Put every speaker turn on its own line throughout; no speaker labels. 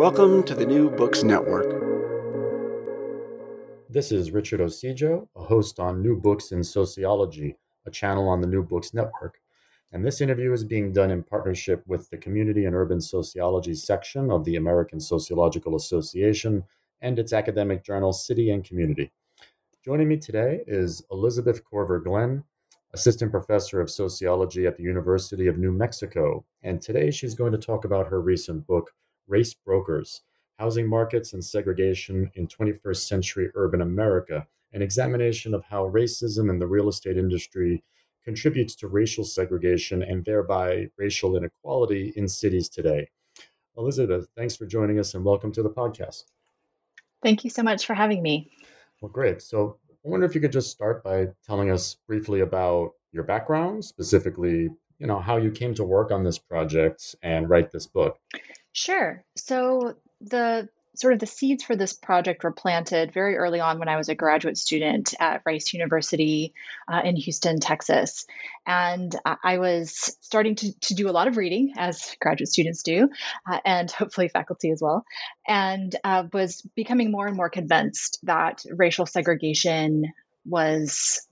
Welcome to the New Books Network.
This is Richard Ocejo, a host on New Books in Sociology, a channel on the New Books Network. And this interview is being done in partnership with the Community and Urban Sociology section of the American Sociological Association and its academic journal, City and Community. Joining me today is Elizabeth Korver Glenn, Assistant Professor of Sociology at the University of New Mexico. And today she's going to talk about her recent book, Race Brokers Housing Markets and Segregation in 21st Century Urban America, an examination of how racism in the real estate industry contributes to racial segregation and thereby racial inequality in cities today. Elizabeth, thanks for joining us and welcome to the podcast.
Thank you so much for having me.
Well, great. So, I wonder if you could just start by telling us briefly about your background, specifically, you know, how you came to work on this project and write this book.
Sure. So the sort of the seeds for this project were planted very early on when I was a graduate student at Rice University uh, in Houston, Texas. And I was starting to, to do a lot of reading, as graduate students do, uh, and hopefully faculty as well, and uh, was becoming more and more convinced that racial segregation was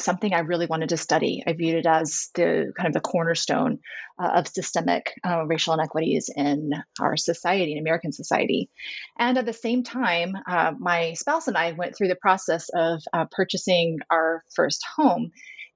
something I really wanted to study. I viewed it as the kind of the cornerstone uh, of systemic uh, racial inequities in our society, in American society. And at the same time, uh, my spouse and I went through the process of uh, purchasing our first home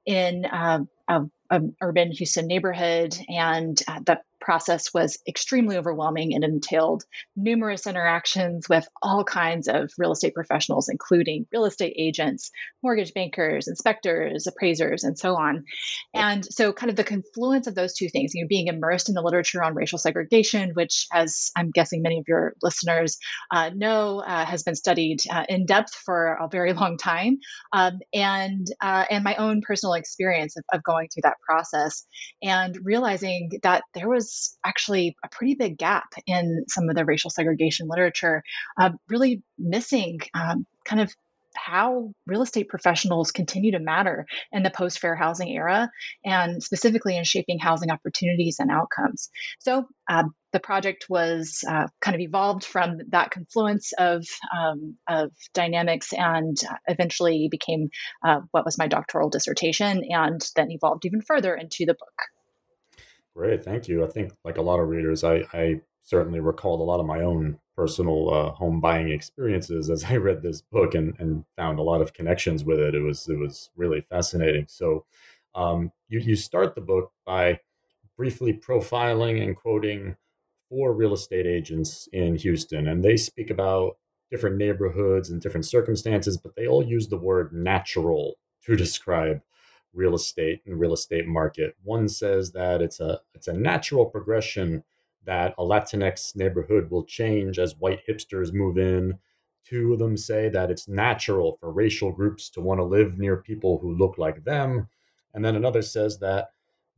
in uh, a, a, urban Houston neighborhood, and uh, the process was extremely overwhelming and entailed numerous interactions with all kinds of real estate professionals, including real estate agents, mortgage bankers, inspectors, appraisers, and so on. And so, kind of the confluence of those two things, you know, being immersed in the literature on racial segregation, which, as I'm guessing many of your listeners uh, know, uh, has been studied uh, in depth for a very long time, um, and uh, and my own personal experience of, of going through that process and realizing that there was actually a pretty big gap in some of the racial segregation literature, uh, really missing um, kind of how real estate professionals continue to matter in the post fair housing era and specifically in shaping housing opportunities and outcomes. So, uh, the project was uh, kind of evolved from that confluence of, um, of dynamics and eventually became uh, what was my doctoral dissertation and then evolved even further into the book.
Great, thank you. I think, like a lot of readers, I, I certainly recalled a lot of my own personal uh, home buying experiences as I read this book and, and found a lot of connections with it. It was it was really fascinating. So, um, you you start the book by briefly profiling and quoting four real estate agents in Houston, and they speak about different neighborhoods and different circumstances, but they all use the word natural to describe real estate and real estate market. One says that it's a it's a natural progression that a Latinx neighborhood will change as white hipsters move in. Two of them say that it's natural for racial groups to want to live near people who look like them. And then another says that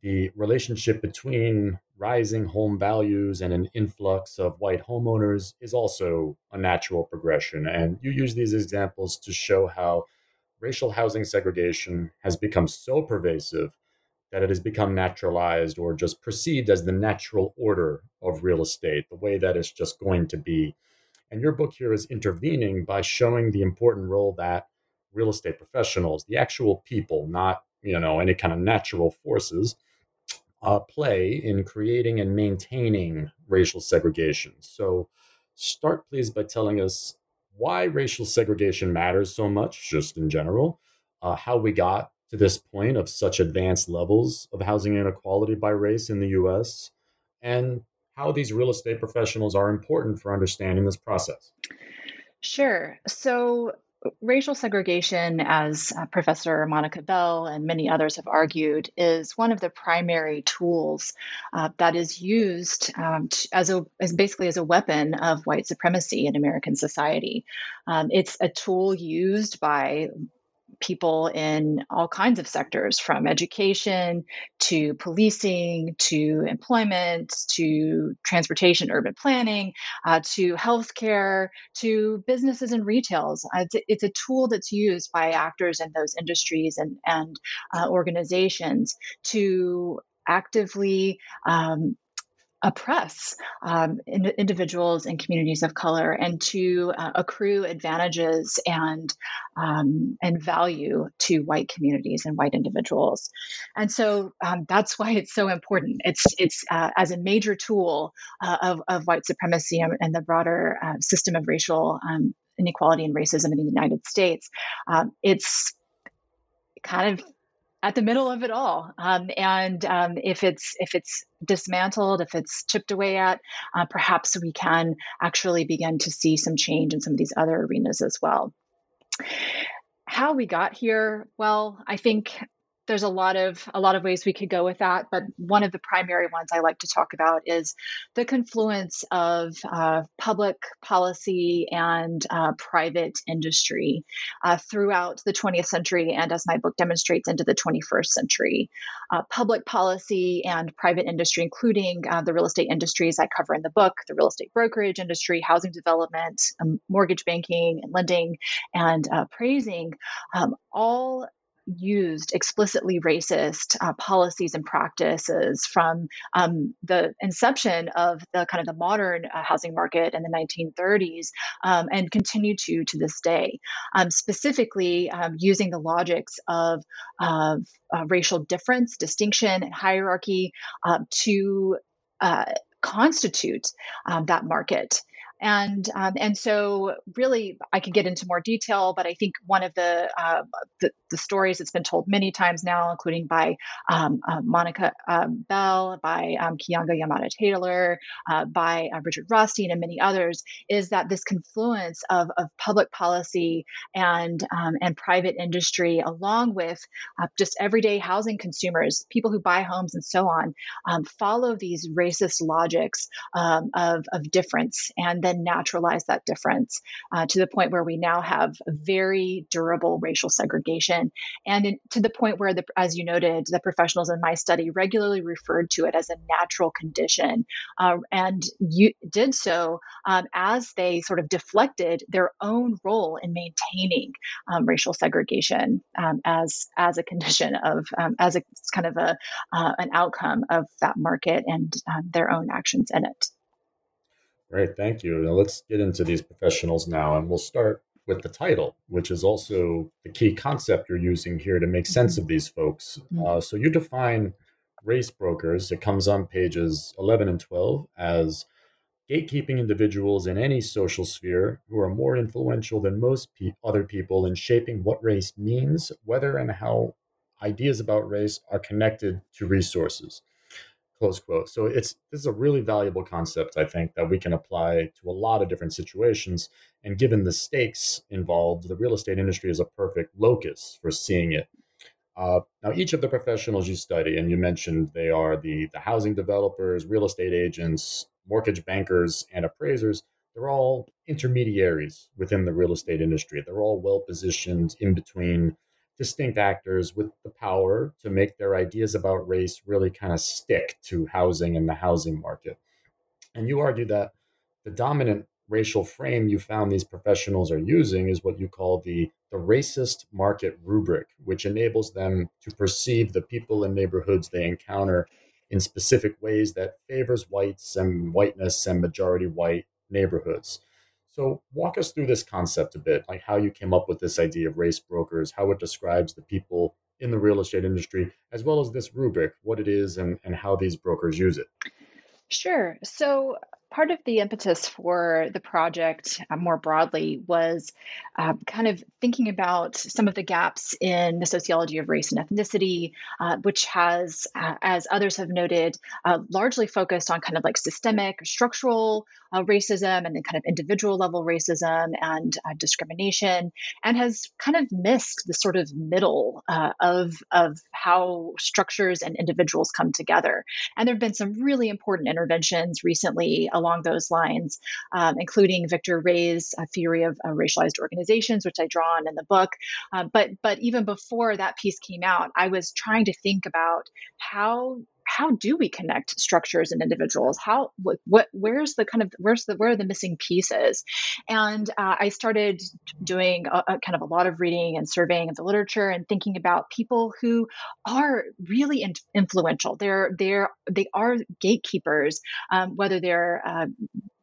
the relationship between rising home values and an influx of white homeowners is also a natural progression. And you use these examples to show how racial housing segregation has become so pervasive that it has become naturalized or just perceived as the natural order of real estate, the way that it's just going to be. And your book here is intervening by showing the important role that real estate professionals, the actual people, not you know any kind of natural forces, uh, play in creating and maintaining racial segregation. So, start please by telling us why racial segregation matters so much, just in general, uh, how we got to this point of such advanced levels of housing inequality by race in the US, and how these real estate professionals are important for understanding this process.
Sure. So, racial segregation, as uh, Professor Monica Bell and many others have argued, is one of the primary tools uh, that is used um, as a as basically as a weapon of white supremacy in American society. Um, it's a tool used by people in all kinds of sectors from education to policing to employment to transportation, urban planning uh, to healthcare to businesses and retails. Uh, it's, it's, a tool that's used by actors in those industries and, and uh, organizations to actively um, oppress um, in, individuals and communities of color and to uh, accrue advantages and um, and value to white communities and white individuals. And so um, that's why it's so important. It's it's uh, as a major tool uh, of, of white supremacy and, and the broader uh, system of racial um, inequality and racism in the united states. Um, it's kind of at the middle of it all. Um, and um, if it's if it's dismantled, if it's chipped away at, uh, perhaps we can actually begin to see some change in some of these other arenas as well. How we got here, well, I think there's a lot of a lot of ways we could go with that but one of the primary ones i like to talk about is the confluence of uh, public policy and uh, private industry uh, throughout the 20th century and as my book demonstrates into the 21st century. Uh, public policy and private industry including uh, the real estate industries i cover in the book the real estate brokerage industry housing development um, mortgage banking and lending and uh, appraising um, all used explicitly racist uh, policies and practices from um, the inception of the kind of the modern uh, housing market in the 1930s um, and continue to to this day. Um, specifically, um, using the logics of, of uh, racial difference, distinction, and hierarchy um, to uh, constitute um, that market and um, and so really I could get into more detail, but I think one of the, uh, the, the stories that's been told many times now, including by um, uh, Monica um, Bell, by um, Keeanga-Yamahtta Taylor, uh, by uh, Richard Rothstein, and many others, is that this confluence of, of public policy and um, and private industry, along with uh, just everyday housing consumers, people who buy homes and so on, um, follow these racist logics of, of difference. And then naturalize that difference uh, to the point where we now have very durable racial segregation. And in, to the point where, the, as you noted, the professionals in my study regularly referred to it as a natural condition uh, and you did so um, as they sort of deflected their own role in maintaining um, racial segregation um, as, as a condition of, um, as a kind of a, uh, an outcome of that market and um, their own actions in it.
Great, thank you. Now let's get into these professionals now, and we'll start with the title, which is also the key concept you're using here to make sense of mm-hmm. these folks. Mm-hmm. Uh, so you define race brokers, it comes on pages 11 and 12, as gatekeeping individuals in any social sphere who are more influential than most pe- other people in shaping what race means, whether and how ideas about race are connected to resources close quote. So it's this is a really valuable concept i think that we can apply to a lot of different situations. And given the stakes involved the real estate industry is a perfect locus for seeing it. Uh, now each of the professionals you study and you mentioned they are the the housing developers real estate agents mortgage bankers and appraisers they're all intermediaries within the real estate industry. They're all well positioned in between distinct actors with the power to make their ideas about race really kind of stick to housing and the housing market. And you argue that the dominant racial frame you found these professionals are using is what you call the, the racist market rubric, which enables them to perceive the people and neighborhoods they encounter in specific ways that favors whites and whiteness and majority white neighborhoods. So, walk us through this concept a bit, like how you came up with this idea of race brokers, how it describes the people in the real estate industry, as well as this rubric, what it is, and, and how these brokers use it.
Sure. So, part of the impetus for the project uh, more broadly was uh, kind of thinking about some of the gaps in the sociology of race and ethnicity, uh, which has, uh, as others have noted, uh, largely focused on kind of like systemic, or structural uh, racism and then kind of individual level racism and discrimination, and has kind of missed the sort of middle of, of how structures and individuals come together. And there have been some really important interventions recently along those lines, um, including Victor Ray's uh, theory of uh, racialized organizations, which I draw on in the book. Uh, but but even before that piece came out, I was trying to think about how how do we connect structures and individuals? How what, what where's the kind of where's the where are the missing pieces? And uh, i started doing a, a, kind of a lot of reading and surveying of the literature and thinking about people who are really in, influential. They're they're they are gatekeepers um, whether they're uh,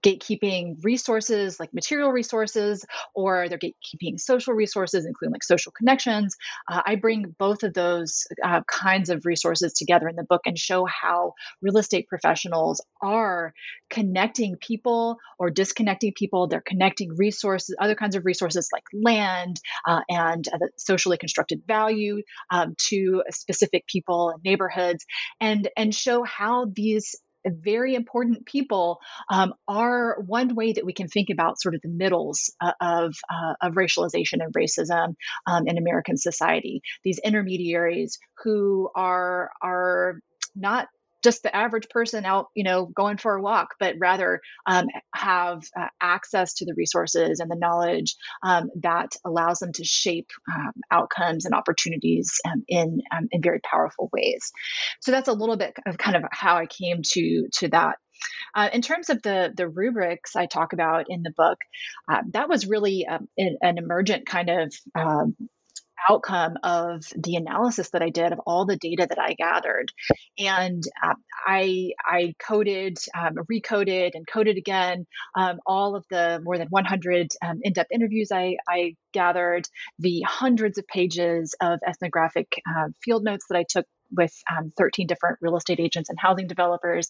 gatekeeping resources like material resources or they're gatekeeping social resources including like social connections uh, i bring both of those uh, kinds of resources together in the book and show how real estate professionals are connecting people or disconnecting people. They're connecting resources other kinds of resources like land uh, and uh, socially constructed value um, to specific people and neighborhoods and and show how these very important people um, are one way that we can think about sort of the middles uh, of, uh, of racialization and racism um, in American society. These intermediaries who are are not just the average person out, you know, going for a walk, but rather um, have uh, access to the resources and the knowledge um, that allows them to shape um, outcomes and opportunities um, in um, in very powerful ways. So that's a little bit of kind of how I came to to that uh, in terms of the the rubrics I talk about in the book, uh, that was really um, an, an, emergent kind of um, outcome of the analysis that I did of all the data that I gathered. And uh, I, I coded, um, recoded, and coded again um, all of the more than 100 um, in depth interviews I, I, gathered, the hundreds of pages of ethnographic uh, field notes that I took with um, 13 different real estate agents and housing developers.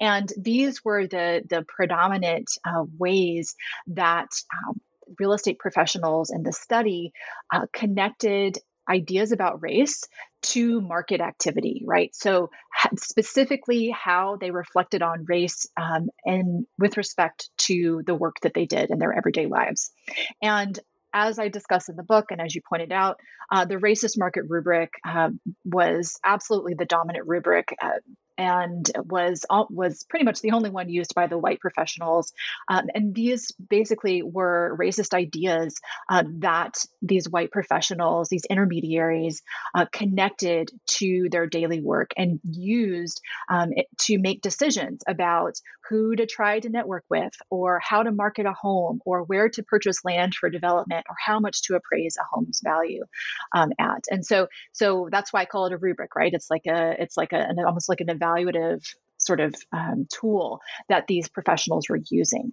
And these were the, the predominant uh, ways that um, real estate professionals in the study uh, connected ideas about race to market activity, right? So specifically how they reflected on race um, and with respect to the work that they did in their everyday lives. And as I discuss in the book, and as you pointed out, uh, the racist market rubric uh, was absolutely the dominant rubric uh, and was was pretty much the only one used by the white professionals. Um, and these basically were racist ideas uh, that these white professionals, these intermediaries, uh, connected to their daily work and used um, it, to make decisions about who to try to network with, or how to market a home, or where to purchase land for development, or how much to appraise a home's value um, at. And so, so that's why I call it a rubric, right? It's like a, it's like a, an, almost like an evaluative sort of um, tool that these professionals were using.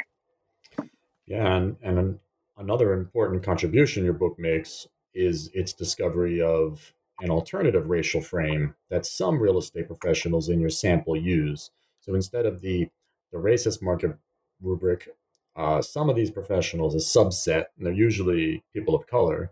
Yeah, and, and another important contribution your book makes is its discovery of an alternative racial frame that some real estate professionals in your sample use. So instead of the, the racist market rubric, uh, some of these professionals, a subset, and they're usually people of color,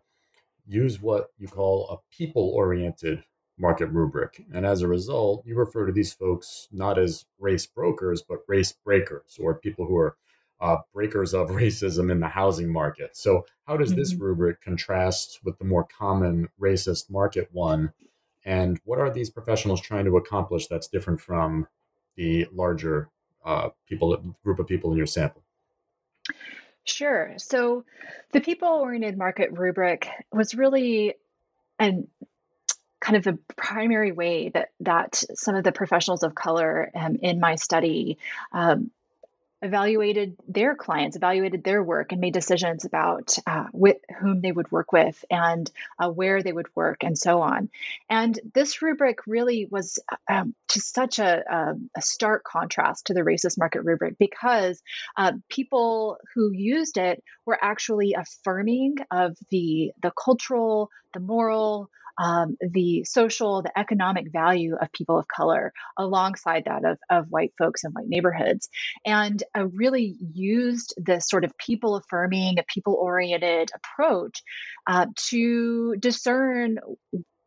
use what you call a people oriented market rubric. And as a result, you refer to these folks not as race brokers, but race breakers or people who are uh, breakers of racism in the housing market. So, how does this mm-hmm. rubric contrast with the more common racist market one? And what are these professionals trying to accomplish that's different from the larger uh, people group of people in your sample?
Sure. So, the people oriented market rubric was really an kind of the primary way that that some of the professionals of color um, in my study um, evaluated their clients, evaluated their work, and made decisions about uh, with whom they would work with and uh, where they would work, and so on. And this rubric really was um, just such a, a, a, stark contrast to the racist market rubric because uh, people who used it were actually affirming of the the cultural, the moral, um, the social, the economic value of people of color alongside that of, of white folks and white neighborhoods. And I really used this sort of people affirming, people oriented approach uh, to discern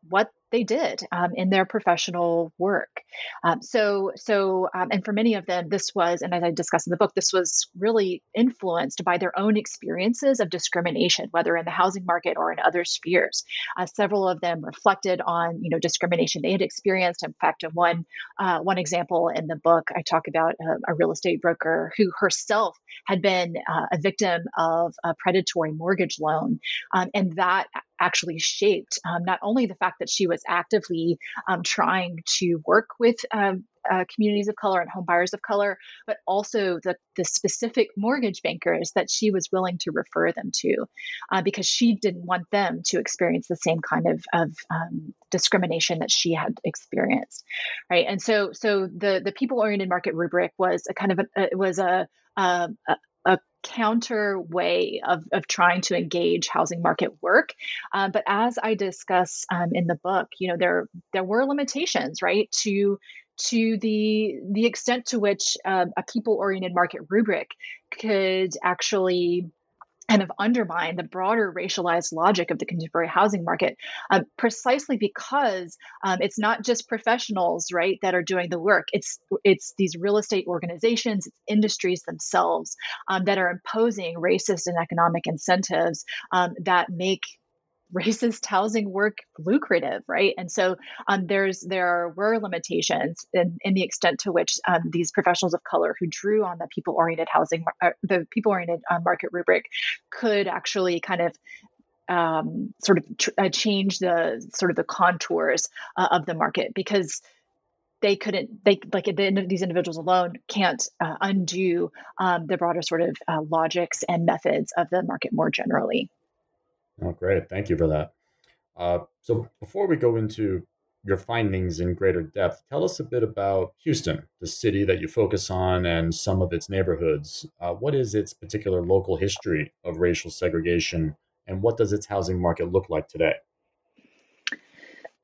what they did um, in their professional work. Um, so, so, um, and for many of them, this was, and as I discuss in the book, this was really influenced by their own experiences of discrimination, whether in the housing market or in other spheres. Uh, several of them reflected on, you know, discrimination they had experienced. In fact, in one uh, one example in the book, I talk about a, a real estate broker who herself had been uh, a victim of a predatory mortgage loan, um, and that actually shaped um, not only the fact that she was actively um, trying to work with um, uh, communities of color and home buyers of color, but also the, the specific mortgage bankers that she was willing to refer them to uh, because she didn't want them to experience the same kind of, of um, discrimination that she had experienced. Right. And so so the the people oriented market rubric was a kind of a, it was a, a, a counter way of, of trying to engage housing market work. Um, but as I discuss um, in the book, you know, there there were limitations, right, to to the the extent to which uh, a people oriented market rubric could actually kind of undermine the broader racialized logic of the contemporary housing market, um, precisely because um, it's not just professionals, right, that are doing the work. It's it's these real estate organizations, it's industries themselves um, that are imposing racist and economic incentives um, that make racist housing work lucrative, right? And so um, there's there were limitations in, in the extent to which um, these professionals of color who drew on the people-oriented housing, uh, the people-oriented uh, market rubric, could actually kind of um, sort of tr- uh, change the sort of the contours uh, of the market because they couldn't they like the, these individuals alone can't uh, undo um, the broader sort of uh, logics and methods of the market more generally
Oh, great. Thank you for that. Uh, so, before we go into your findings in greater depth, tell us a bit about Houston, the city that you focus on, and some of its neighborhoods. Uh, what is its particular local history of racial segregation, and what does its housing market look like today?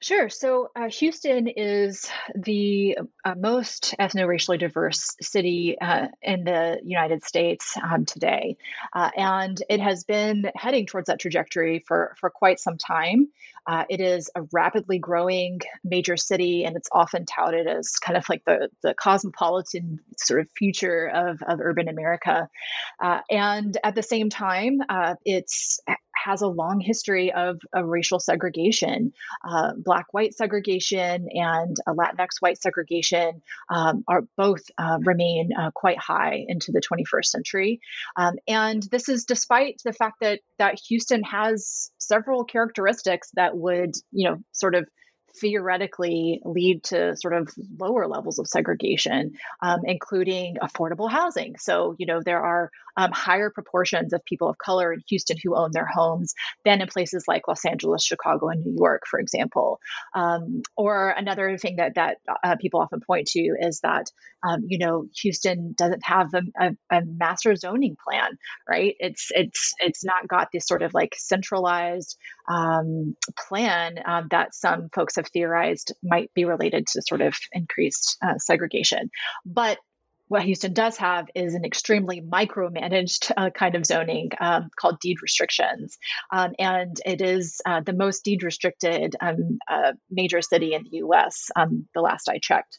Sure. So uh, Houston is the uh, most ethno-racially diverse city uh, in the United States um, today, uh, and it has been heading towards that trajectory for for quite some time. Uh, it is a rapidly growing major city, and it's often touted as kind of like the the cosmopolitan sort of future of of urban America. Uh, and at the same time, it's has a long history of, of racial segregation. Uh, black white segregation and uh, Latinx white segregation um, are both uh, remain uh, quite high into the 21st century. Um, and this is despite the fact that, that Houston has several characteristics that would, you know, sort of theoretically lead to sort of lower levels of segregation, um, including affordable housing. So, you know, there are um, higher proportions of people of color in Houston who own their homes than in places like Los Angeles, Chicago, and New York, for example. Um, or another thing that that uh, people often point to is that um, you know Houston doesn't have a, a, a, master zoning plan, right? It's it's it's not got this sort of like centralized um, plan um, that some folks have theorized might be related to sort of increased uh, segregation, but what Houston does have is an extremely micromanaged uh, kind of zoning um, called deed restrictions. Um, and it is uh, the most deed restricted um, uh, major city in the US, um, the last I checked.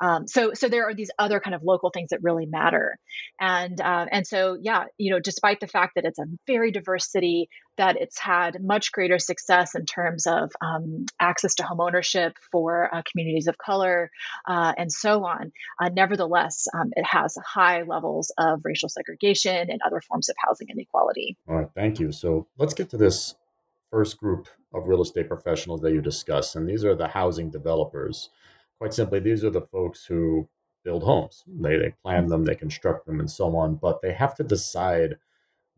Um, so, so there are these other kind of local things that really matter. And, uh, and so, yeah, you know, despite the fact that it's a very diverse city, that it's had much greater success in terms of um, access to home ownership for uh, communities of color uh, and so on. Uh, nevertheless, um, it has high levels of racial segregation and other forms of housing inequality.
All right, thank you. So let's get to this first group of real estate professionals that you discussed, and these are the housing developers. Quite simply, these are the folks who build homes. They, they plan them, they construct them, and so on, but they have to decide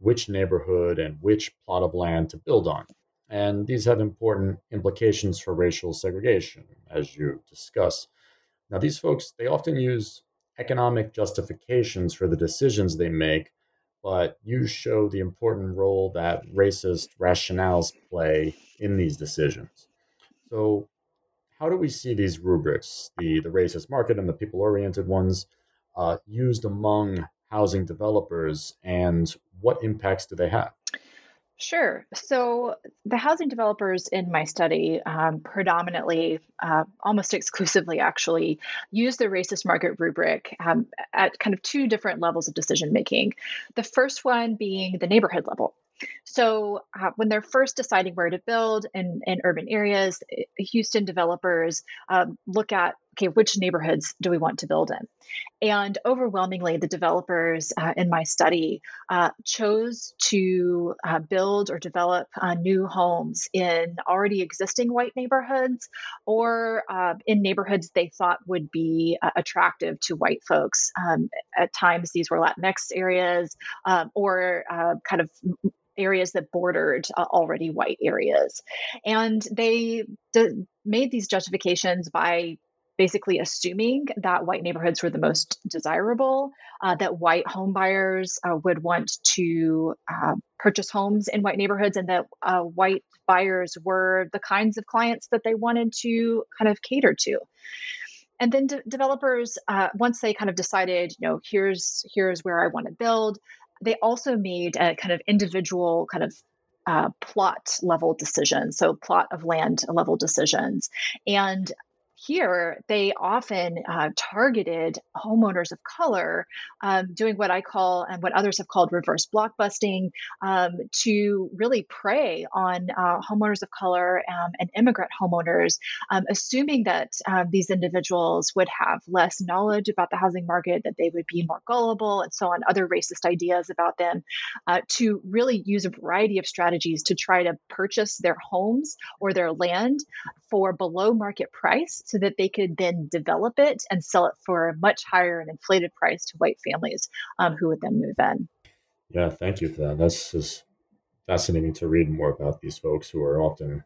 which neighborhood and which plot of land to build on. And these have important implications for racial segregation, as you discuss. Now, these folks, they often use economic justifications for the decisions they make, but you show the important role that racist rationales play in these decisions. So, how do we see these rubrics, the, the racist market and the people oriented ones, uh, used among housing developers, and what impacts do they have?
Sure. So the housing developers in my study um, predominantly, uh, almost exclusively actually, use the racist market rubric um, at kind of two different levels of decision making. The first one being the neighborhood level. So uh, when they're first deciding where to build in, in urban areas, Houston developers um, look at okay, which neighborhoods do we want to build in? And overwhelmingly, the developers uh, in my study uh, chose to uh, build or develop uh, new homes in already existing white neighborhoods or uh, in neighborhoods they thought would be uh, attractive to white folks. Um, at times, these were Latinx areas um, or kind of areas that bordered uh, already white areas. And they d- made these justifications by basically assuming that white neighborhoods were the most desirable, uh, that white homebuyers uh, would want to uh, purchase homes in white neighborhoods, and that uh, white buyers were the kinds of clients that they wanted to kind of cater to and then de- developers uh, once they kind of decided you know here's here's where i want to build they also made a kind of individual kind of uh, plot level decisions, so plot of land level decisions. And here they often uh, targeted homeowners of color um, doing what i call and what others have called reverse blockbusting um, to really prey on uh, homeowners of color um, and immigrant homeowners um, assuming that um, these individuals would have less knowledge about the housing market that they would be more gullible and so on other racist ideas about them uh, to really use a variety of strategies to try to purchase their homes or their land for below market price so that they could then develop it and sell it for a much higher and inflated price to white families um, who would then move in.
Yeah, thank you for that. That's just fascinating to read more about these folks who are often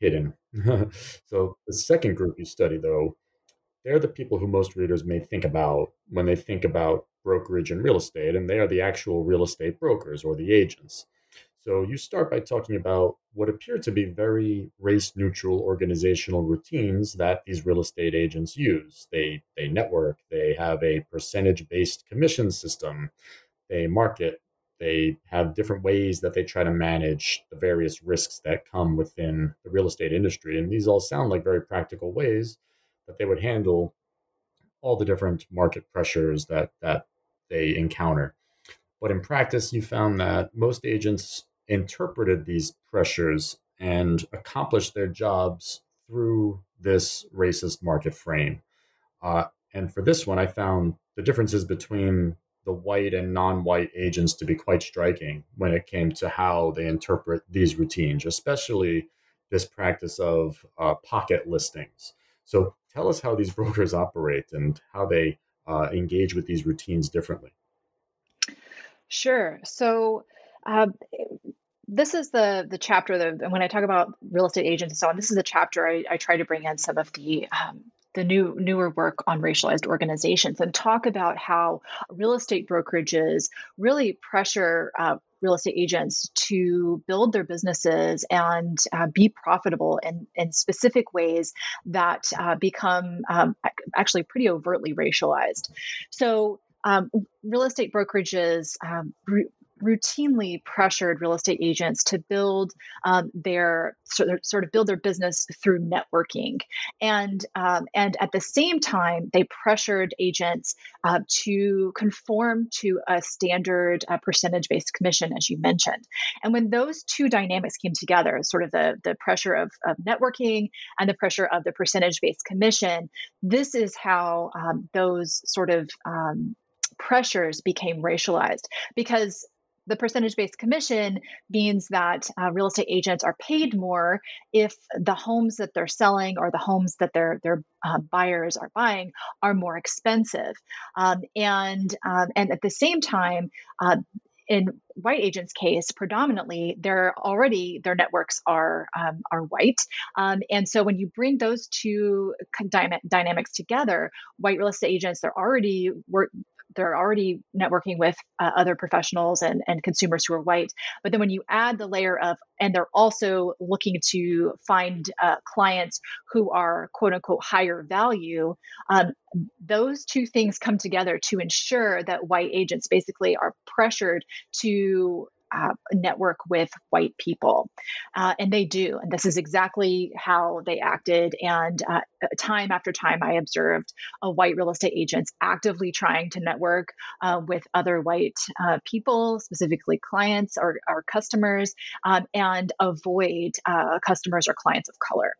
hidden. so, the second group you study, though, they're the people who most readers may think about when they think about brokerage and real estate, and they are the actual real estate brokers or the agents. So you start by talking about what appear to be very race neutral organizational routines that these real estate agents use. They they network, they have a percentage based commission system, they market, they have different ways that they try to manage the various risks that come within the real estate industry. And these all sound like very practical ways that they would handle all the different market pressures that that they encounter. But in practice, you found that most agents interpreted these pressures and accomplished their jobs through this racist market frame. Uh, and for this one, I found the differences between the white and non white agents to be quite striking when it came to how they interpret these routines, especially this practice of uh, pocket listings. So tell us how these brokers operate and how they uh, engage with these routines differently.
Sure. So, uh, this is the the chapter that when I talk about real estate agents and so on, this is the chapter I, I try to bring in some of the um, the new newer work on racialized organizations and talk about how real estate brokerages really pressure uh, real estate agents to build their businesses and uh, be profitable in, in specific ways that uh, become um, actually pretty overtly racialized. So um, real estate brokerages um, routinely pressured real estate agents to build um, their sort of build their business through networking, and um, and at the same time they pressured agents uh, to conform to a standard uh, percentage based commission, as you mentioned. And when those two dynamics came together, sort of the the pressure of, of networking and the pressure of the percentage based commission, this is how um, those sort of um, pressures became racialized because the percentage based commission means that uh, real estate agents are paid more if the homes that they're selling or the homes that their their uh, buyers are buying are more expensive, um, and um, and at the same time. Uh, in white agents' case, predominantly, they're already their networks are um, are white, um, and so when you bring those two dynamics together, white real estate agents they're already work, they're already networking with uh, other professionals and, and consumers who are white. But then when you add the layer of, and they're also looking to find uh, clients who are quote unquote higher value, um, those two things come together to ensure that white agents basically are pressured to uh, network with white people. Uh, and they do. And this is exactly how they acted. And uh, time after time, I observed white real estate agents actively trying to network uh, with other white uh, people, specifically clients or, or customers, um, and avoid uh, customers or clients of color.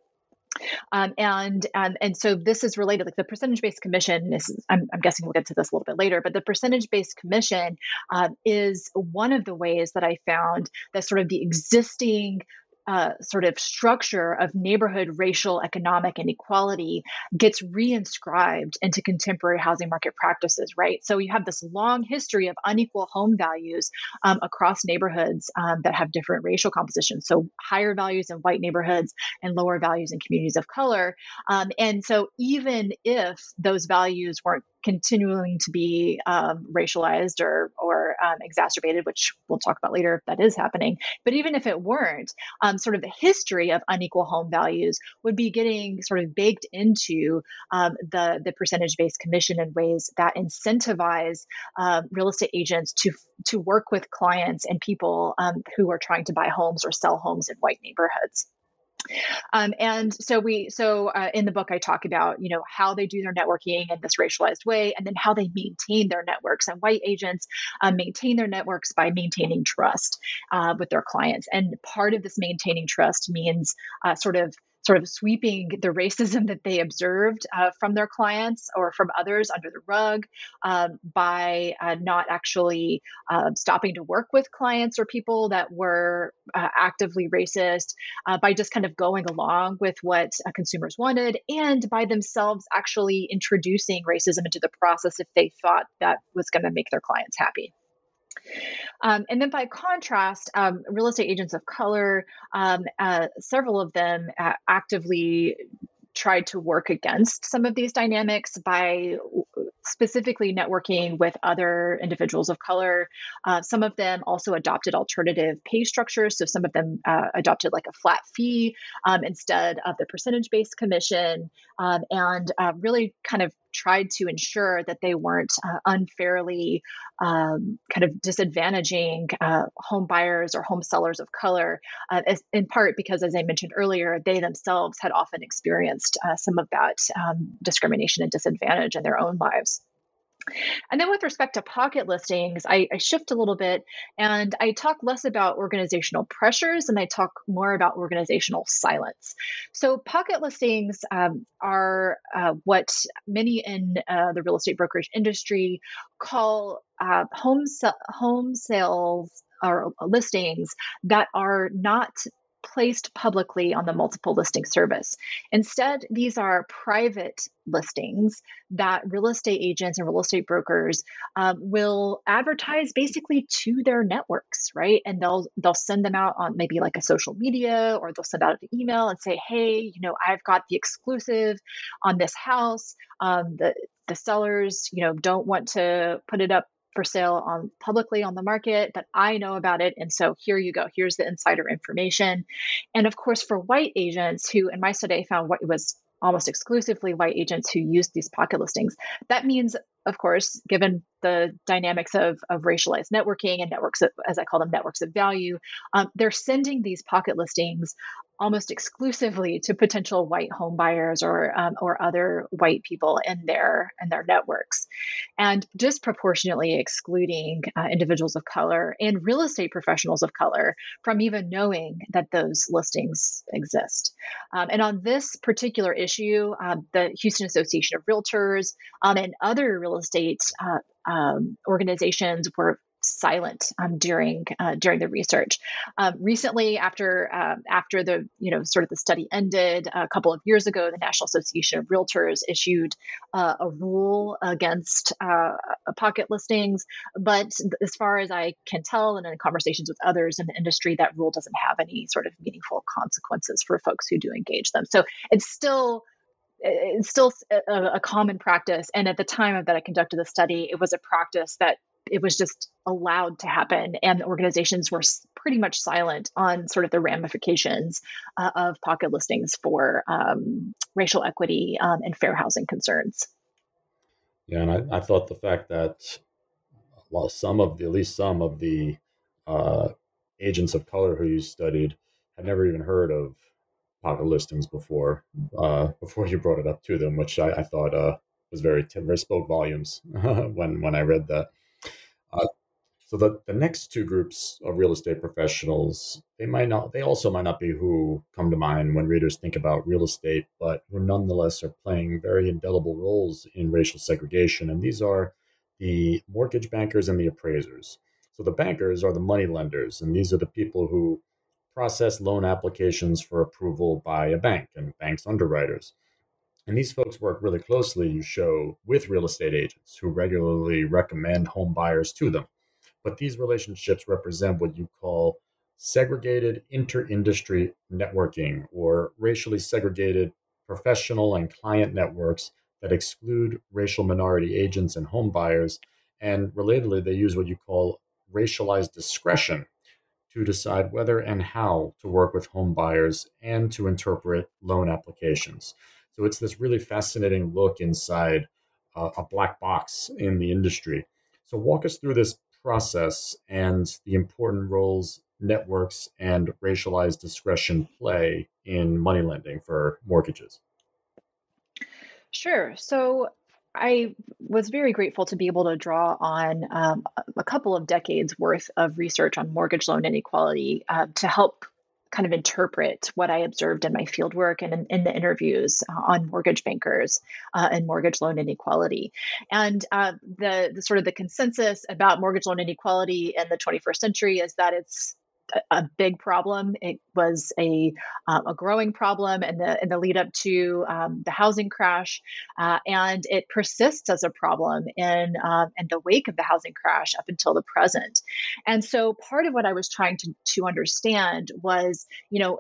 Um, and um, and so this is related, like the percentage based commission. This is, I'm, I'm, guessing we'll get to this a little bit later, but the percentage based commission uh, is one of the ways that I found that sort of the existing uh, sort of structure of neighborhood racial economic inequality gets reinscribed into contemporary housing market practices, right? So you have this long history of unequal home values um, across neighborhoods um, that have different racial compositions. So higher values in white neighborhoods and lower values in communities of color. Um, and so even if those values weren't continuing to be um, racialized or or um, exacerbated, which we'll talk about later if that is happening. But even if it weren't, um, sort of the history of unequal home values would be getting sort of baked into um, the the percentage based commission in ways that incentivize uh, real estate agents to to work with clients and people um, who are trying to buy homes or sell homes in white neighborhoods. Um, and so we, so uh, in the book, I talk about you know how they do their networking in this racialized way, and then how they maintain their networks. And white agents uh, maintain their networks by maintaining trust uh, with their clients. And part of this maintaining trust means uh, sort of sort of sweeping the racism that they observed uh, from their clients or from others under the rug um, by uh, not actually uh, stopping to work with clients or people that were uh, actively racist, uh, by just kind of going along with what uh, consumers wanted, and by themselves actually introducing racism into the process if they thought that was going to make their clients happy. Um, and then by contrast, um, real estate agents of color, um, uh, several of them uh, actively tried to work against some of these dynamics by specifically networking with other individuals of color. Uh, some of them also adopted alternative pay structures. So some of them uh, adopted like a flat fee um, instead of the percentage based commission um, and uh, really kind of tried to ensure that they weren't uh, unfairly um, kind of disadvantaging uh, home buyers or home sellers of color, uh, as, in part because, as I mentioned earlier, they themselves had often experienced uh, some of that um, discrimination and disadvantage in their own lives. And then with respect to pocket listings, I, I, shift a little bit and I talk less about organizational pressures and I talk more about organizational silence. So, pocket listings um, are uh, what many in uh, the real estate brokerage industry call uh, home, home sales or listings that are not placed publicly on the multiple listing service. Instead, these are private listings that real estate agents and real estate brokers um, will advertise basically to their networks, right? And they'll they'll send them out on maybe like a social media or they'll send out an email and say, hey, you know, I've got the exclusive on this house. Um, the the sellers, you know, don't want to put it up for sale on publicly on the market, but I know about it. And so here you go. Here's the insider information. And of course, for white agents who, in my study, I found what was almost exclusively white agents who used these pocket listings. That means, of course, given the dynamics of, of racialized networking and networks, of, as I call them, networks of value, um, they're sending these pocket listings almost exclusively to potential white home buyers or um, or other white people in their in their networks, and disproportionately excluding uh, individuals of color and real estate professionals of color from even knowing that those listings exist. Um, and on this particular issue, uh, the Houston Association of Realtors um, and other real estate uh, um, organizations were silent um, during uh, during the research. Um, recently, after uh, after the you know sort of the study ended a couple of years ago, the National Association of Realtors issued uh, a rule against uh, pocket listings. But as far as I can tell, and in conversations with others in the industry, that rule doesn't have any sort of meaningful consequences for folks who do engage them. So it's still it's still a, a, common practice. And at the time that I conducted the study, it was a practice that it was just allowed to happen. And organizations were pretty much silent on sort of the ramifications uh, of pocket listings for um, racial equity um, and fair housing concerns.
Yeah, and I, I thought the fact that well, some of the, at least some of the uh, agents of color who you studied had never even heard of pocket listings before uh, before you brought it up to them, which I, I thought uh, was very very spoke volumes when when I read that. So the, the next two groups of real estate professionals, they might not, they also might not be who come to mind when readers think about real estate, but who nonetheless are playing very indelible roles in racial segregation. And these are the mortgage bankers and the appraisers. So the bankers are the money lenders, and these are the people who process loan applications for approval by a bank and banks underwriters. And these folks work really closely, you show, with real estate agents who regularly recommend home buyers to them. But these relationships represent what you call segregated inter industry networking or racially segregated professional and client networks that exclude racial minority agents and home buyers. And relatedly, they use what you call racialized discretion to decide whether and how to work with home buyers and to interpret loan applications. So it's this really fascinating look inside uh, a black box in the industry. So walk us through this process and the important roles networks and racialized discretion play in money lending for mortgages.
Sure. So I was very grateful to be able to draw on um, a couple of decades worth of research on mortgage loan inequality uh, to help kind of interpret what I observed in my fieldwork and in, in the interviews uh, on mortgage bankers uh, and mortgage loan inequality. And uh, the, the sort of the consensus about mortgage loan inequality in the 21st century is that it's a big problem. It was a, um, a growing problem in the in the lead up to um, the housing crash, uh, and it persists as a problem in uh, in the wake of the housing crash up until the present. And so, part of what I was trying to to understand was, you know.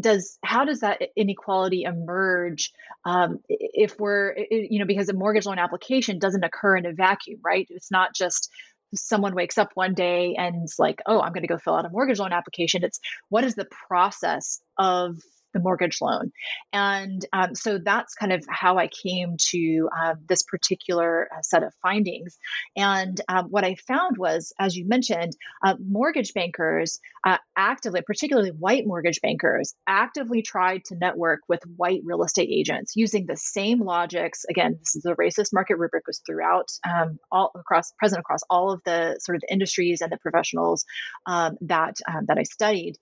does how does that inequality emerge um, if we're you know because a mortgage loan application doesn't occur in a vacuum right it's not just someone wakes up one day and's like, oh, I'm going to go fill out a mortgage loan application. It's what is the process of the mortgage loan. And um, so that's kind of how I came to uh, this particular uh, set of findings. And um, what I found was, as you mentioned, uh, mortgage bankers uh, actively, particularly white mortgage bankers, actively tried to network with white real estate agents using the same logics. Again, this is the racist market rubric was throughout um, all across present across all of the sort of the industries and the professionals um, that um, that I studied,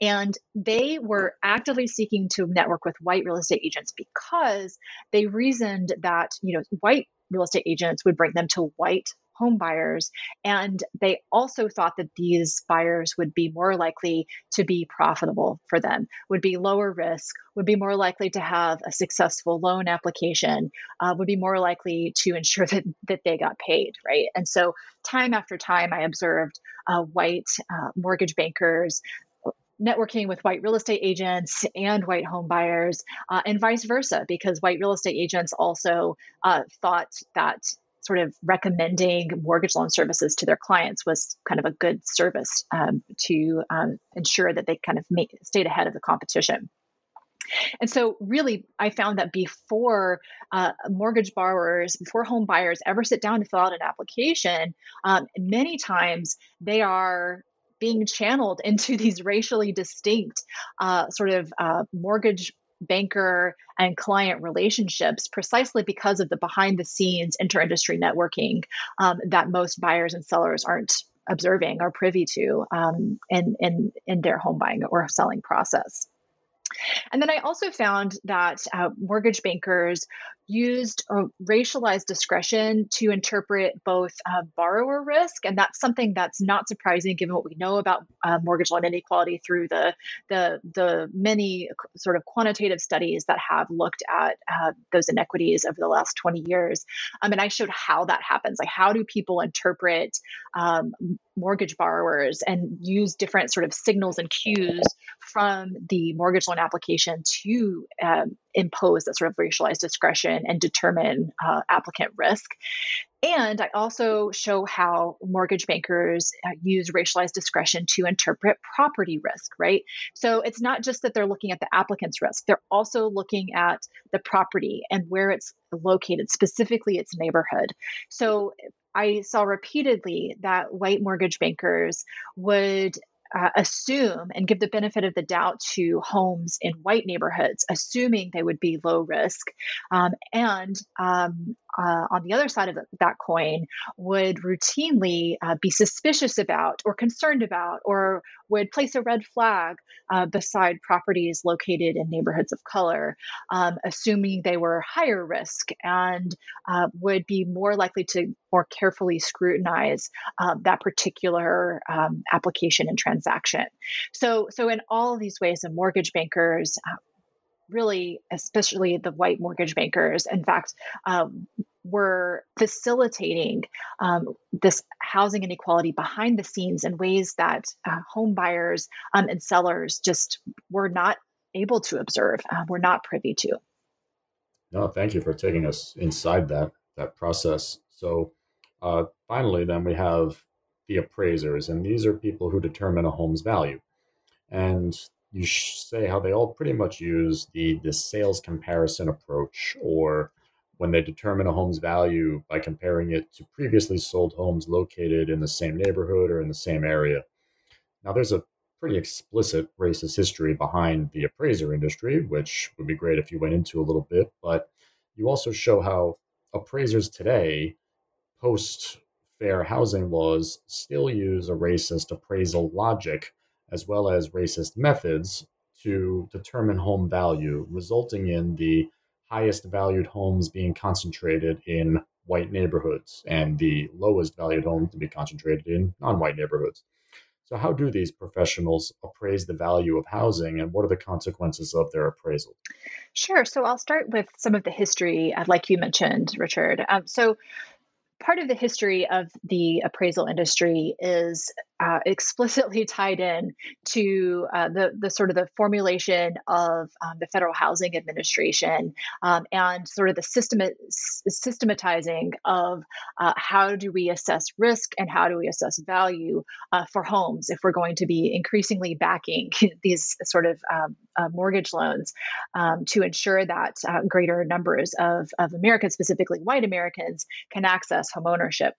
and they were actively seeking to network with white real estate agents because they reasoned that you know white real estate agents would bring them to white home buyers. And they also thought that these buyers would be more likely to be profitable for them, would be lower risk, would be more likely to have a successful loan application, uh, would be more likely to ensure that, that they got paid, right? And so, time after time, I observed uh, white uh, mortgage bankers networking with white real estate agents and white home buyers, uh, and vice versa, because white real estate agents also uh, thought that sort of recommending mortgage loan services to their clients was kind of a good service um, to um, ensure that they kind of made, stayed ahead of the competition. And so, really, I found that before uh, mortgage borrowers, before home buyers ever sit down to fill out an application, um, many times they are being channeled into these racially distinct uh, sort of uh, mortgage banker and client relationships precisely because of the behind the scenes inter-industry networking um, that most buyers and sellers aren't observing or privy to um, in, in, in their home buying or selling process. And then I also found that uh, mortgage bankers used uh, racialized discretion to interpret both uh, borrower risk, and that's something that's not surprising given what we know about uh, mortgage loan inequality through the the the many sort of quantitative studies that have looked at uh, those inequities over the last 20 years. Um, and I showed how that happens, like how do people interpret um, mortgage borrowers and use different sort of signals and cues from the mortgage loan application to um, impose that sort of racialized discretion and determine uh, applicant risk. And I also show how mortgage bankers uh, use racialized discretion to interpret property risk, right? So it's not just that they're looking at the applicant's risk, they're also looking at the property and where it's located, specifically its neighborhood. So I saw repeatedly that white mortgage bankers would uh, assume and give the benefit of the doubt to homes in white neighborhoods, assuming they would be low risk. Um, and um, uh, on the other side of that coin would routinely uh, be suspicious about or concerned about or would place a red flag uh, beside properties located in neighborhoods of color, um, assuming they were higher risk and uh, would be more likely to more carefully scrutinize uh, that particular um, application and transaction. So, so in all of these ways, the mortgage bankers uh, really, especially the white mortgage bankers, in fact, um, were facilitating um, this housing inequality behind the scenes in ways that uh, home buyers um, and sellers just were not able to observe, uh, were not privy to.
No, thank you for taking us inside that that process. So, uh, finally, then we have the appraisers, and these are people who determine a home's value. And you say how they all pretty much use the the sales comparison approach, or when they determine a home's value by comparing it to previously sold homes located in the same neighborhood or in the same area. Now, there's a pretty explicit racist history behind the appraiser industry, which would be great if you went into a little bit, but you also show how appraisers today, post fair housing laws, still use a racist appraisal logic as well as racist methods to determine home value, resulting in the highest valued homes being concentrated in white neighborhoods and the lowest valued homes to be concentrated in non white neighborhoods. So, how do these professionals appraise the value of housing and what are the consequences of their appraisal?
Sure. So, I'll start with some of the history, uh, like you mentioned, Richard. Um, so, part of the history of the appraisal industry is uh, explicitly tied in to uh, the, the sort of the formulation of um, the Federal Housing Administration um, and sort of the system, systematizing of uh, how do we assess risk and how do we assess value uh, for homes if we're going to be increasingly backing these sort of um, uh, mortgage loans um, to ensure that greater numbers of, of Americans, specifically white Americans, can access home ownership.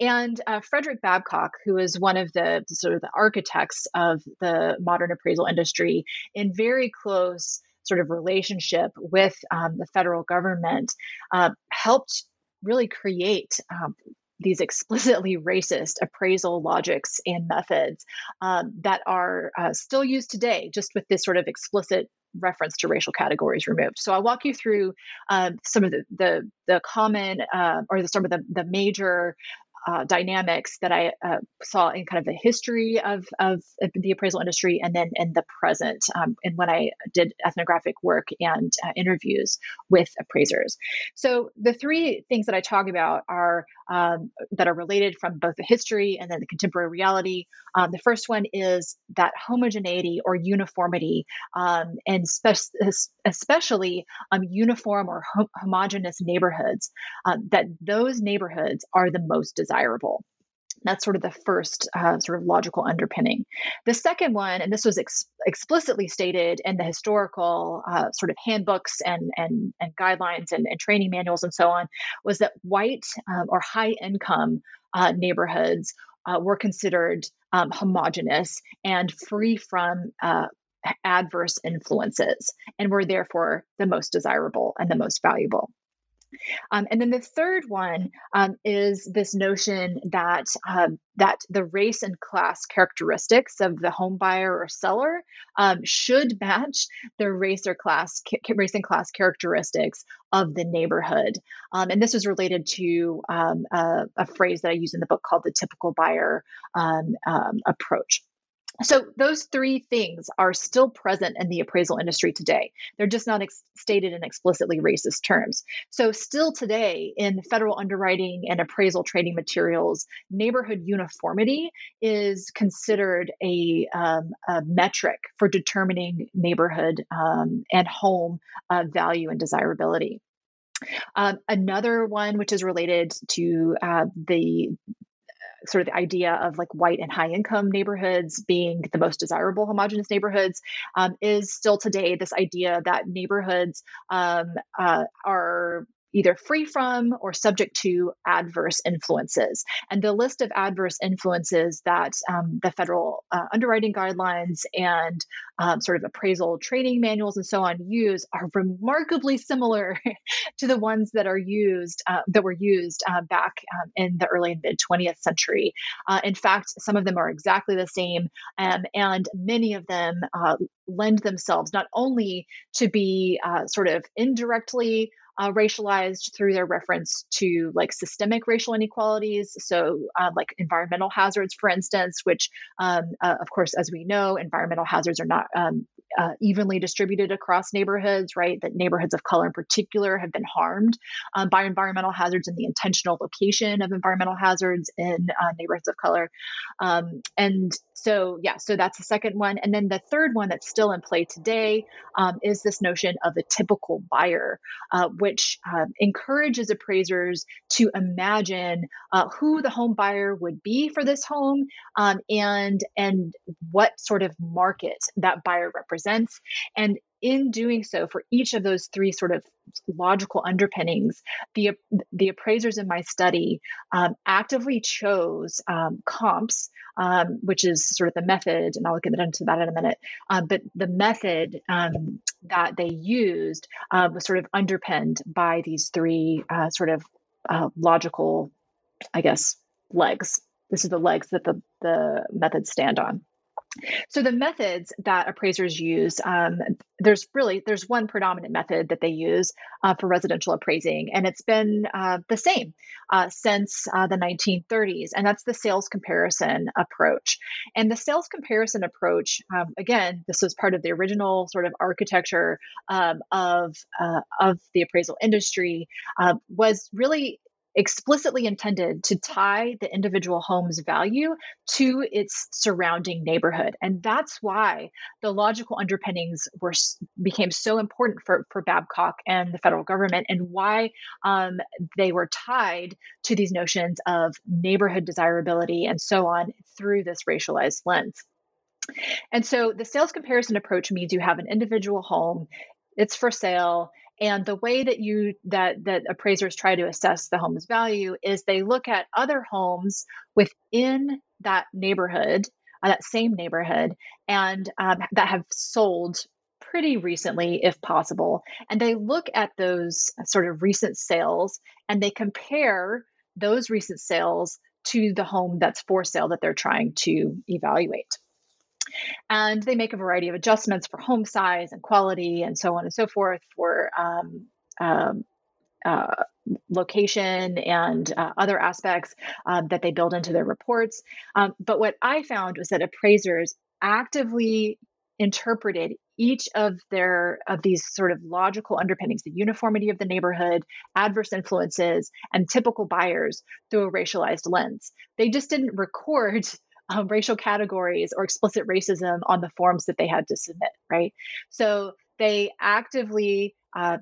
And uh, Frederick Babcock, who is one of the sort of the architects of the modern appraisal industry, in very close sort of relationship with um, the federal government, uh, helped really create um, these explicitly racist appraisal logics and methods um, that are uh, still used today, just with this sort of explicit reference to racial categories removed. So I'll walk you through um, some of the the, the common uh, or the, some of the, the major uh, dynamics that I uh, saw in kind of the history of, of the appraisal industry and then in the present um, and when I did ethnographic work and uh, interviews with appraisers. So the three things that I talk about are um, that are related from both the history and then the contemporary reality. Um, the first one is that homogeneity or uniformity, um, and spe- especially um, uniform or ho- homogenous neighborhoods, uh, that those neighborhoods are the most desirable. That's sort of the first uh, sort of logical underpinning. The second one, and this was ex- explicitly stated in the historical uh, sort of handbooks and and, and guidelines and, and, training manuals and so on, was that white um, or high income uh, neighborhoods uh, were considered um, homogenous and free from uh, adverse influences and were therefore the most desirable and the most valuable. Um, and then the third one um, is this notion that um, that the race and class characteristics of the home buyer or seller um, should match the race or class race and class characteristics of the neighborhood. Um, and this is related to a, a, phrase that I use in the book called the typical buyer approach. So those three things are still present in the appraisal industry today. They're just not ex- stated in explicitly racist terms. So still today in federal underwriting and appraisal trading materials neighborhood uniformity is considered a, um, a metric for determining neighborhood um, and home uh, value and desirability. Um, another one, which is related to uh, the sort of the idea of like white and high income neighborhoods being the most desirable homogenous neighborhoods um, is still today this idea that neighborhoods um, uh, are either free from or subject to adverse influences. And the list of adverse influences that um, the federal uh, underwriting guidelines and um, sort of appraisal training manuals and so on use are remarkably similar to the ones that are used uh, that were used uh, back um, in the early and mid 20th century. Uh, in fact, some of them are exactly the same, um, and many of them uh, lend themselves not only to be uh, sort of indirectly uh, racialized through their reference to like systemic racial inequalities. So, uh, like environmental hazards, for instance, which, um, uh, of course, as we know, environmental hazards are not um, uh, evenly distributed across neighborhoods, right? That neighborhoods of color in particular have been harmed um, by environmental hazards and the intentional location of environmental hazards in uh, neighborhoods of color. Um, and so, yeah, so that's the second one. And then the third one that's still in play today um, is this notion of the typical buyer, uh, which uh, encourages appraisers to imagine uh, who the home buyer would be for this home um, and, and what sort of market that buyer represents. And in doing so, for each of those three sort of logical underpinnings, the the appraisers in my study um, actively chose um, comps, um, which is sort of the method, and I'll get into that in a minute. Uh, but the method um, that they used uh, was sort of underpinned by these three uh, sort of uh, logical, I guess, legs. This is the legs that the the methods stand on. So the methods that appraisers use, um, there's really there's one predominant method that they use uh, for residential appraising, and it's been uh, the same uh, since uh, the 1930s, and that's the sales comparison approach. And the sales comparison approach, um, again, this was part of the original sort of architecture um, of uh, of the appraisal industry, uh, was really explicitly intended to tie the individual home's value to its surrounding neighborhood. And that's why the logical underpinnings were became so important for, for babcock and the federal government and why um, they were tied to these notions of neighborhood desirability and so on through this racialized lens. And so the sales comparison approach means you have an individual home it's for sale and the way that you that that appraisers try to assess the home's value is they look at other homes within that neighborhood, uh, that same neighborhood, and um, that have sold pretty recently, if possible. And they look at those sort of recent sales and they compare those recent sales to the home that's for sale that they're trying to evaluate. And they make a variety of adjustments for home size and quality and so on and so forth for um, um, uh, location and uh, other aspects uh, that they build into their reports. Um, but what I found was that appraisers actively interpreted each of their of these sort of logical underpinnings the uniformity of the neighborhood adverse influences and typical buyers through a racialized lens they just didn't record um, racial categories or explicit racism on the forms that they had to submit, right? So they actively uh,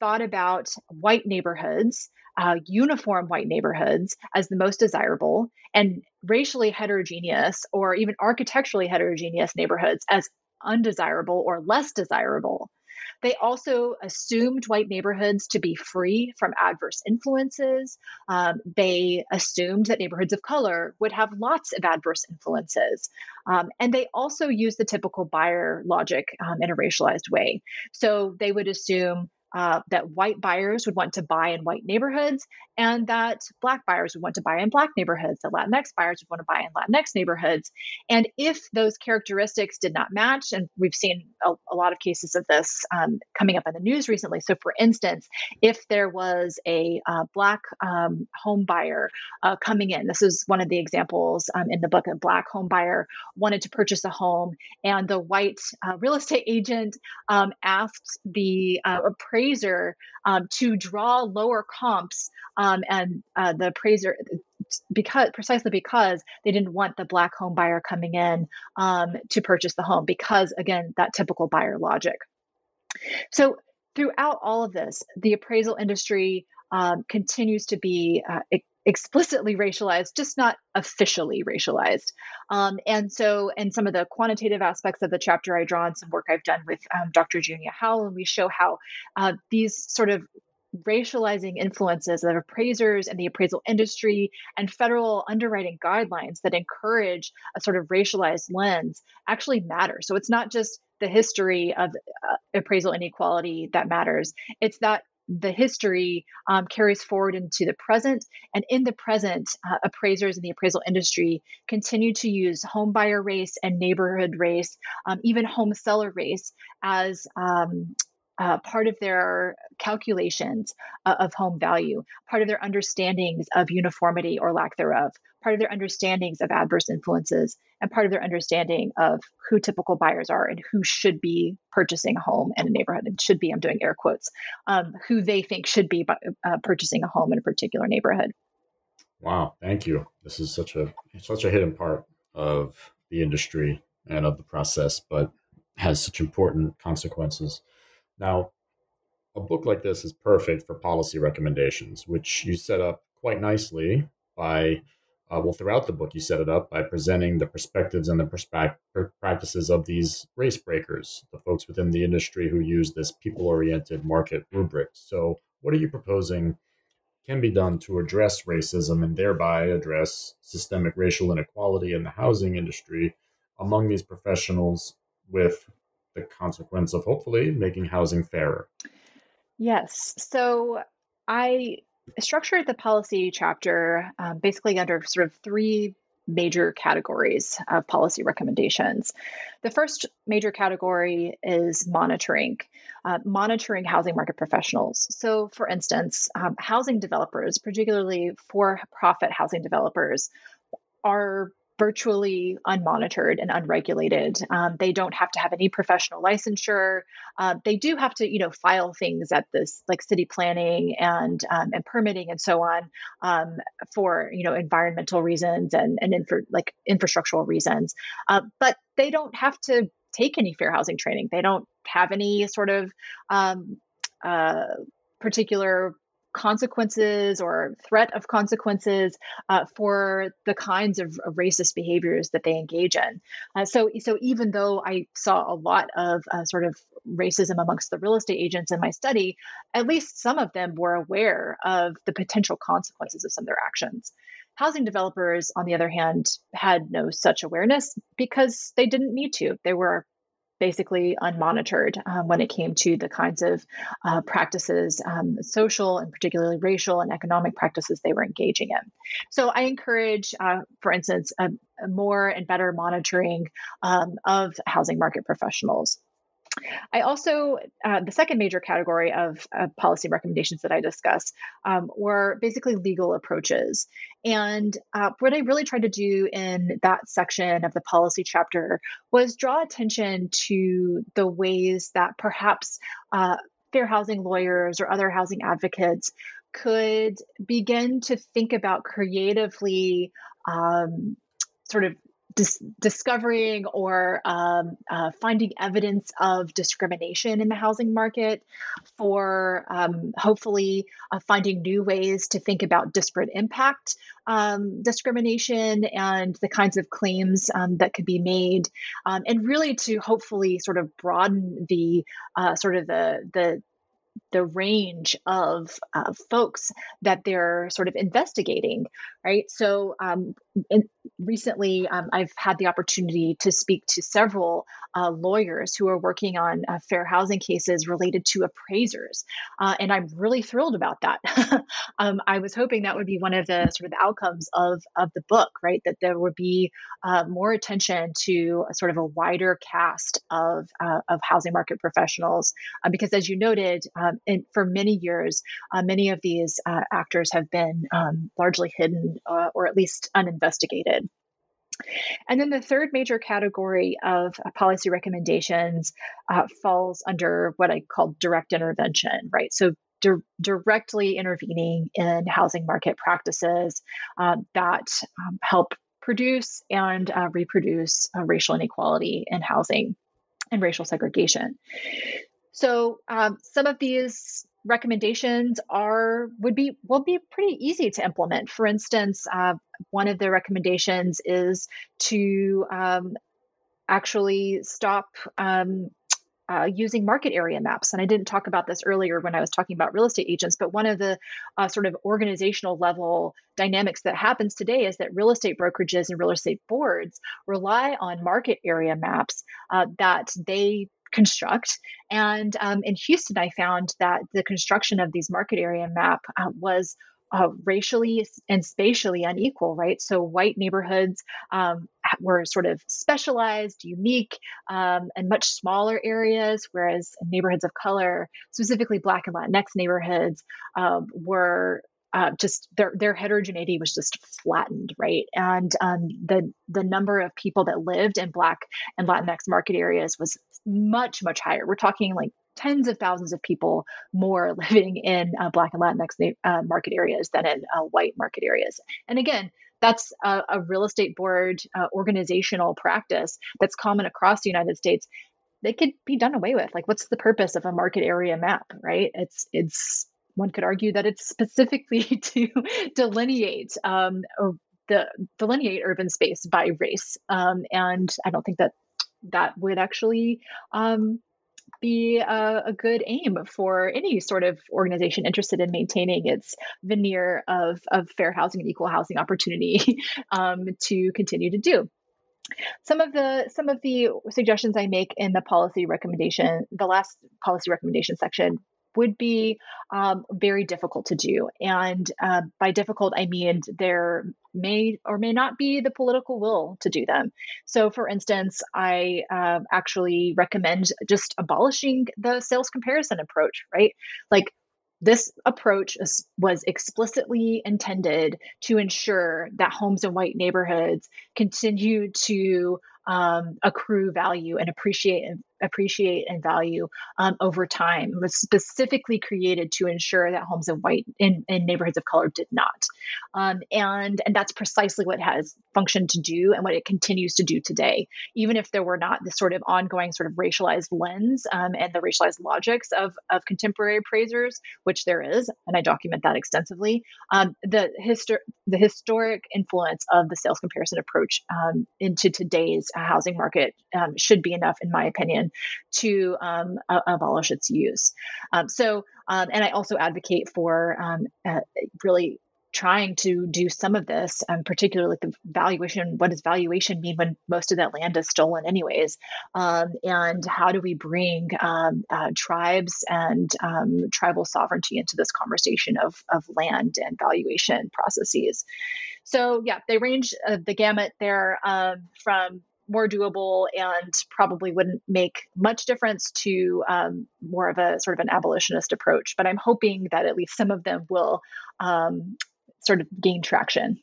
thought about white neighborhoods, uh, uniform white neighborhoods, as the most desirable, and racially heterogeneous or even architecturally heterogeneous neighborhoods as undesirable or less desirable. They also assumed white neighborhoods to be free from adverse influences. Um, they assumed that neighborhoods of color would have lots of adverse influences. Um, and they also used the typical buyer logic um, in a racialized way. So they would assume uh, that white buyers would want to buy in white neighborhoods and that black buyers would want to buy in black neighborhoods, that Latinx buyers would want to buy in Latinx neighborhoods. And if those characteristics did not match, and we've seen a, a lot of cases of this um, coming up in the news recently. So, for instance, if there was a uh, black um, home buyer uh, coming in, this is one of the examples um, in the book. A black home buyer wanted to purchase a home, and the white uh, real estate agent um, asked the uh, appraiser um, to draw lower comps um, and uh, the appraiser because precisely because they didn't want the black home buyer coming in um, to purchase the home because again that typical buyer logic. So throughout all of this the appraisal industry um, continues to be uh, explicitly racialized, just not officially racialized. Um, and so, in some of the quantitative aspects of the chapter, I draw on some work I've done with um, Dr. Junia Howell, and we show how uh, these sort of racializing influences of appraisers and the appraisal industry and federal underwriting guidelines that encourage a sort of racialized lens actually matter. So it's not just the history of uh, appraisal inequality that matters, it's that the history um, carries forward into the present. And in the present, uh, appraisers in the appraisal industry continue to use home buyer race and neighborhood race, um, even home seller race, as um, uh, part of their calculations uh, of home value, part of their understandings of uniformity or lack thereof, part of their understandings of adverse influences, and part of their understanding of who typical buyers are and who should be purchasing a home in a neighborhood. And should be, I'm doing air quotes, um, who they think should be uh, purchasing a home in a particular neighborhood.
Wow, thank you. This is such a such a hidden part of the industry and of the process, but has such important consequences. Now, a book like this is perfect for policy recommendations, which you set up quite nicely by, uh, well, throughout the book, you set it up by presenting the perspectives and the practices of these race brokers, the folks within the industry who use this people oriented market rubric. So, what are you proposing can be done to address racism and thereby address systemic racial inequality in the housing industry among these professionals with the consequence of hopefully making housing fairer.
Yes. So I structured the policy chapter um, basically under sort of three major categories of policy recommendations. The first major category is monitoring, uh, monitoring housing market professionals. So, for instance, um, housing developers, particularly for profit housing developers, are virtually unmonitored and unregulated. Um, they don't have to have any professional licensure. Uh, they do have to, you know, file things at this like city planning and um, and permitting and so on um, for you know environmental reasons and and infra- like infrastructural reasons. Uh, but they don't have to take any fair housing training. They don't have any sort of um, uh, particular consequences or threat of consequences uh, for the kinds of, of, racist behaviors that they engage in. Uh, so, so even though I saw a lot of uh, sort of racism amongst the real estate agents in my study, at least some of them were aware of the potential consequences of some of their actions. Housing developers, on the other hand, had no such awareness because they didn't need to. They were basically unmonitored um, when it came to the kinds of uh, practices, um, social and particularly racial and economic practices they were engaging in. So I encourage, uh, for instance, a, a, more and better monitoring um, of housing market professionals. I also, uh, the second major category of, policy recommendations that I discuss um, were basically legal approaches. And uh, what I really tried to do in that section of the policy chapter was draw attention to the ways that perhaps uh, fair housing lawyers or other housing advocates could begin to think about creatively um, sort of dis- discovering or um, uh, finding evidence of discrimination in the housing market, for um, hopefully uh, finding new ways to think about disparate impact um, discrimination and the kinds of claims um, that could be made, um, and really to hopefully sort of broaden the uh, sort of the the the range of uh, folks that they're sort of investigating, right? So, um, recently, um, I've had the opportunity to speak to several uh, lawyers who are working on uh, fair housing cases related to appraisers, uh, and I'm really thrilled about that. um, I was hoping that would be one of the sort of outcomes of of the book, right? That there would be uh, more attention to sort of a wider cast of uh, of housing market professionals, because as you noted, um, in, for many years, many of these actors have been um, largely hidden or at least uninvestigated. And then the third major category of uh, policy recommendations uh, falls under what I call direct intervention, right? So di- directly intervening in housing market practices uh, that um, help produce and uh, reproduce uh, racial inequality in housing and racial segregation. So um, some of these recommendations are would be will be pretty easy to implement. For instance, uh, one of the recommendations is to um, actually stop um, uh, using market area maps. And I didn't talk about this earlier when I was talking about real estate agents, but one of the uh, sort of organizational level dynamics that happens today is that real estate brokerages and real estate boards rely on market area maps uh, that they construct. And um, in Houston, I found that the construction of these market area map uh, was uh, racially and spatially unequal, right? So white neighborhoods um, were sort of specialized, unique, um, and much smaller areas, whereas neighborhoods of color, specifically Black and Latinx neighborhoods, um, were uh, just their their heterogeneity was just flattened, right? And um, the the number of people that lived in Black and Latinx market areas was much much higher. We're talking like tens of thousands of people more living in uh, Black and Latinx uh, market areas than in uh, white market areas. And again, that's a, a real estate board uh, organizational practice that's common across the United States. They could be done away with. Like, what's the purpose of a market area map, right? It's it's one could argue that it's specifically to delineate um, the delineate urban space by race, um, and I don't think that that would actually um, be a, a, good aim for any sort of organization interested in maintaining its veneer of, of fair housing and equal housing opportunity um, to continue to do. Some of the some of the suggestions I make in the policy recommendation, the last policy recommendation section, would be um, very difficult to do. And uh, by difficult, I mean there may or may not be the political will to do them. So, for instance, I uh, actually recommend just abolishing the sales comparison approach, right? Like, this approach is, was explicitly intended to ensure that homes in white neighborhoods continue to um, accrue value and appreciate appreciate and value um, over time. It was specifically created to ensure that homes of white in, in neighborhoods of color did not, um, and and that's precisely what has functioned to do and what it continues to do today. Even if there were not this sort of ongoing sort of racialized lens um, and the racialized logics of of contemporary appraisers, which there is, and I document that extensively. Um, the histor- the historic influence of the sales comparison approach um, into today's housing market um, should be enough, in my opinion, to um, abolish its use. Um, so, um, and I also advocate for um, uh, really trying to do some of this, um, particularly the valuation. What does valuation mean when most of that land is stolen, anyways? Um, and how do we bring um, uh, tribes and um, tribal sovereignty into this conversation of, of land and valuation processes? So, yeah, they range uh, the gamut there from more doable and probably wouldn't make much difference to um, more of a sort of an abolitionist approach. But I'm hoping that at least some of them will um, sort of gain traction.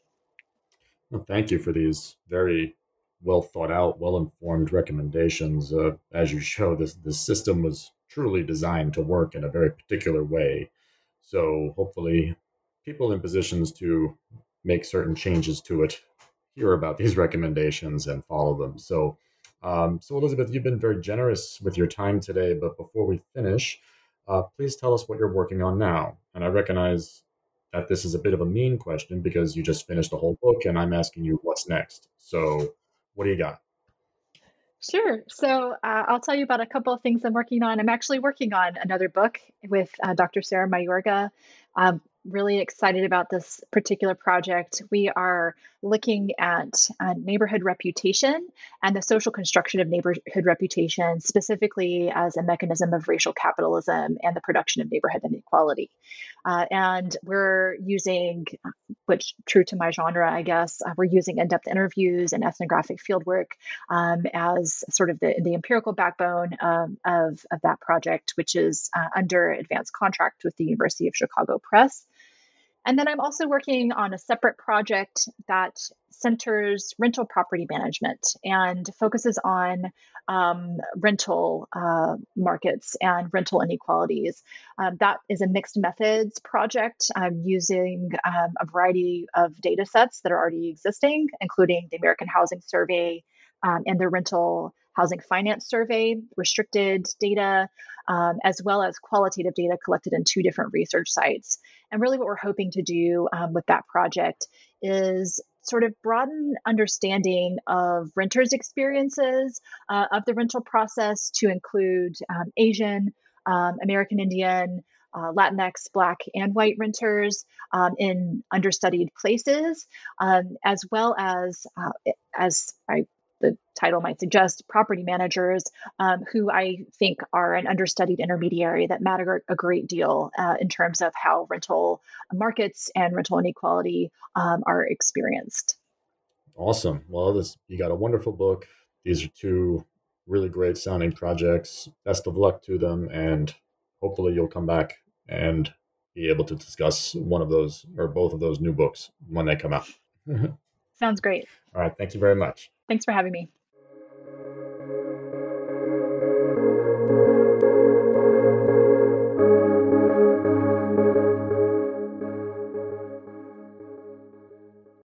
Well, thank you for these very well thought out, well informed recommendations. Uh, as you show, this the system was truly designed to work in a very particular way. So hopefully, people in positions to make certain changes to it hear about these recommendations and follow them. So, um, so Elizabeth, you've been very generous with your time today. But before we finish, uh, please tell us what you're working on now. And I recognize that this is a bit of a mean question because you just finished a whole book, and I'm asking you what's next. So, what do you got?
Sure. So uh, I'll tell you about a couple of things I'm working on. I'm actually working on another book with uh, Dr. Sarah Mayorga. Um, really excited about this particular project. We are looking at uh, neighborhood reputation and the social construction of neighborhood reputation, specifically as a mechanism of racial capitalism and the production of neighborhood inequality. Uh, and we're using, which true to my genre, I guess, uh, we're using in-depth interviews and ethnographic fieldwork um, as sort of the, the empirical backbone um, of, of that project, which is uh, under advanced contract with the University of Chicago Press. And then I'm also working on a separate project that centers rental property management and focuses on um, rental uh, markets and rental inequalities. Um, that is a mixed methods project. I'm using um, a variety of data sets that are already existing, including the American Housing Survey um, and the rental housing finance survey, restricted data, um, as well as qualitative data collected in two different research sites. And really, what we're hoping to do um, with that project is sort of broaden understanding of renters' experiences uh, of the rental process to include um, Asian, um, American Indian, uh, Latinx, Black, and white renters um, in understudied places, um, as well as, uh, as I the title might suggest, property managers, um, who I think are an understudied intermediary that matter a great deal uh, in terms of how rental markets and rental inequality um, are experienced.
Awesome. Well, this you got a wonderful book. These are two really great sounding projects. Best of luck to them, and hopefully you'll come back and be able to discuss one of those or both of those new books when they come out.
Sounds great.
All right. Thank you very much.
Thanks for having me.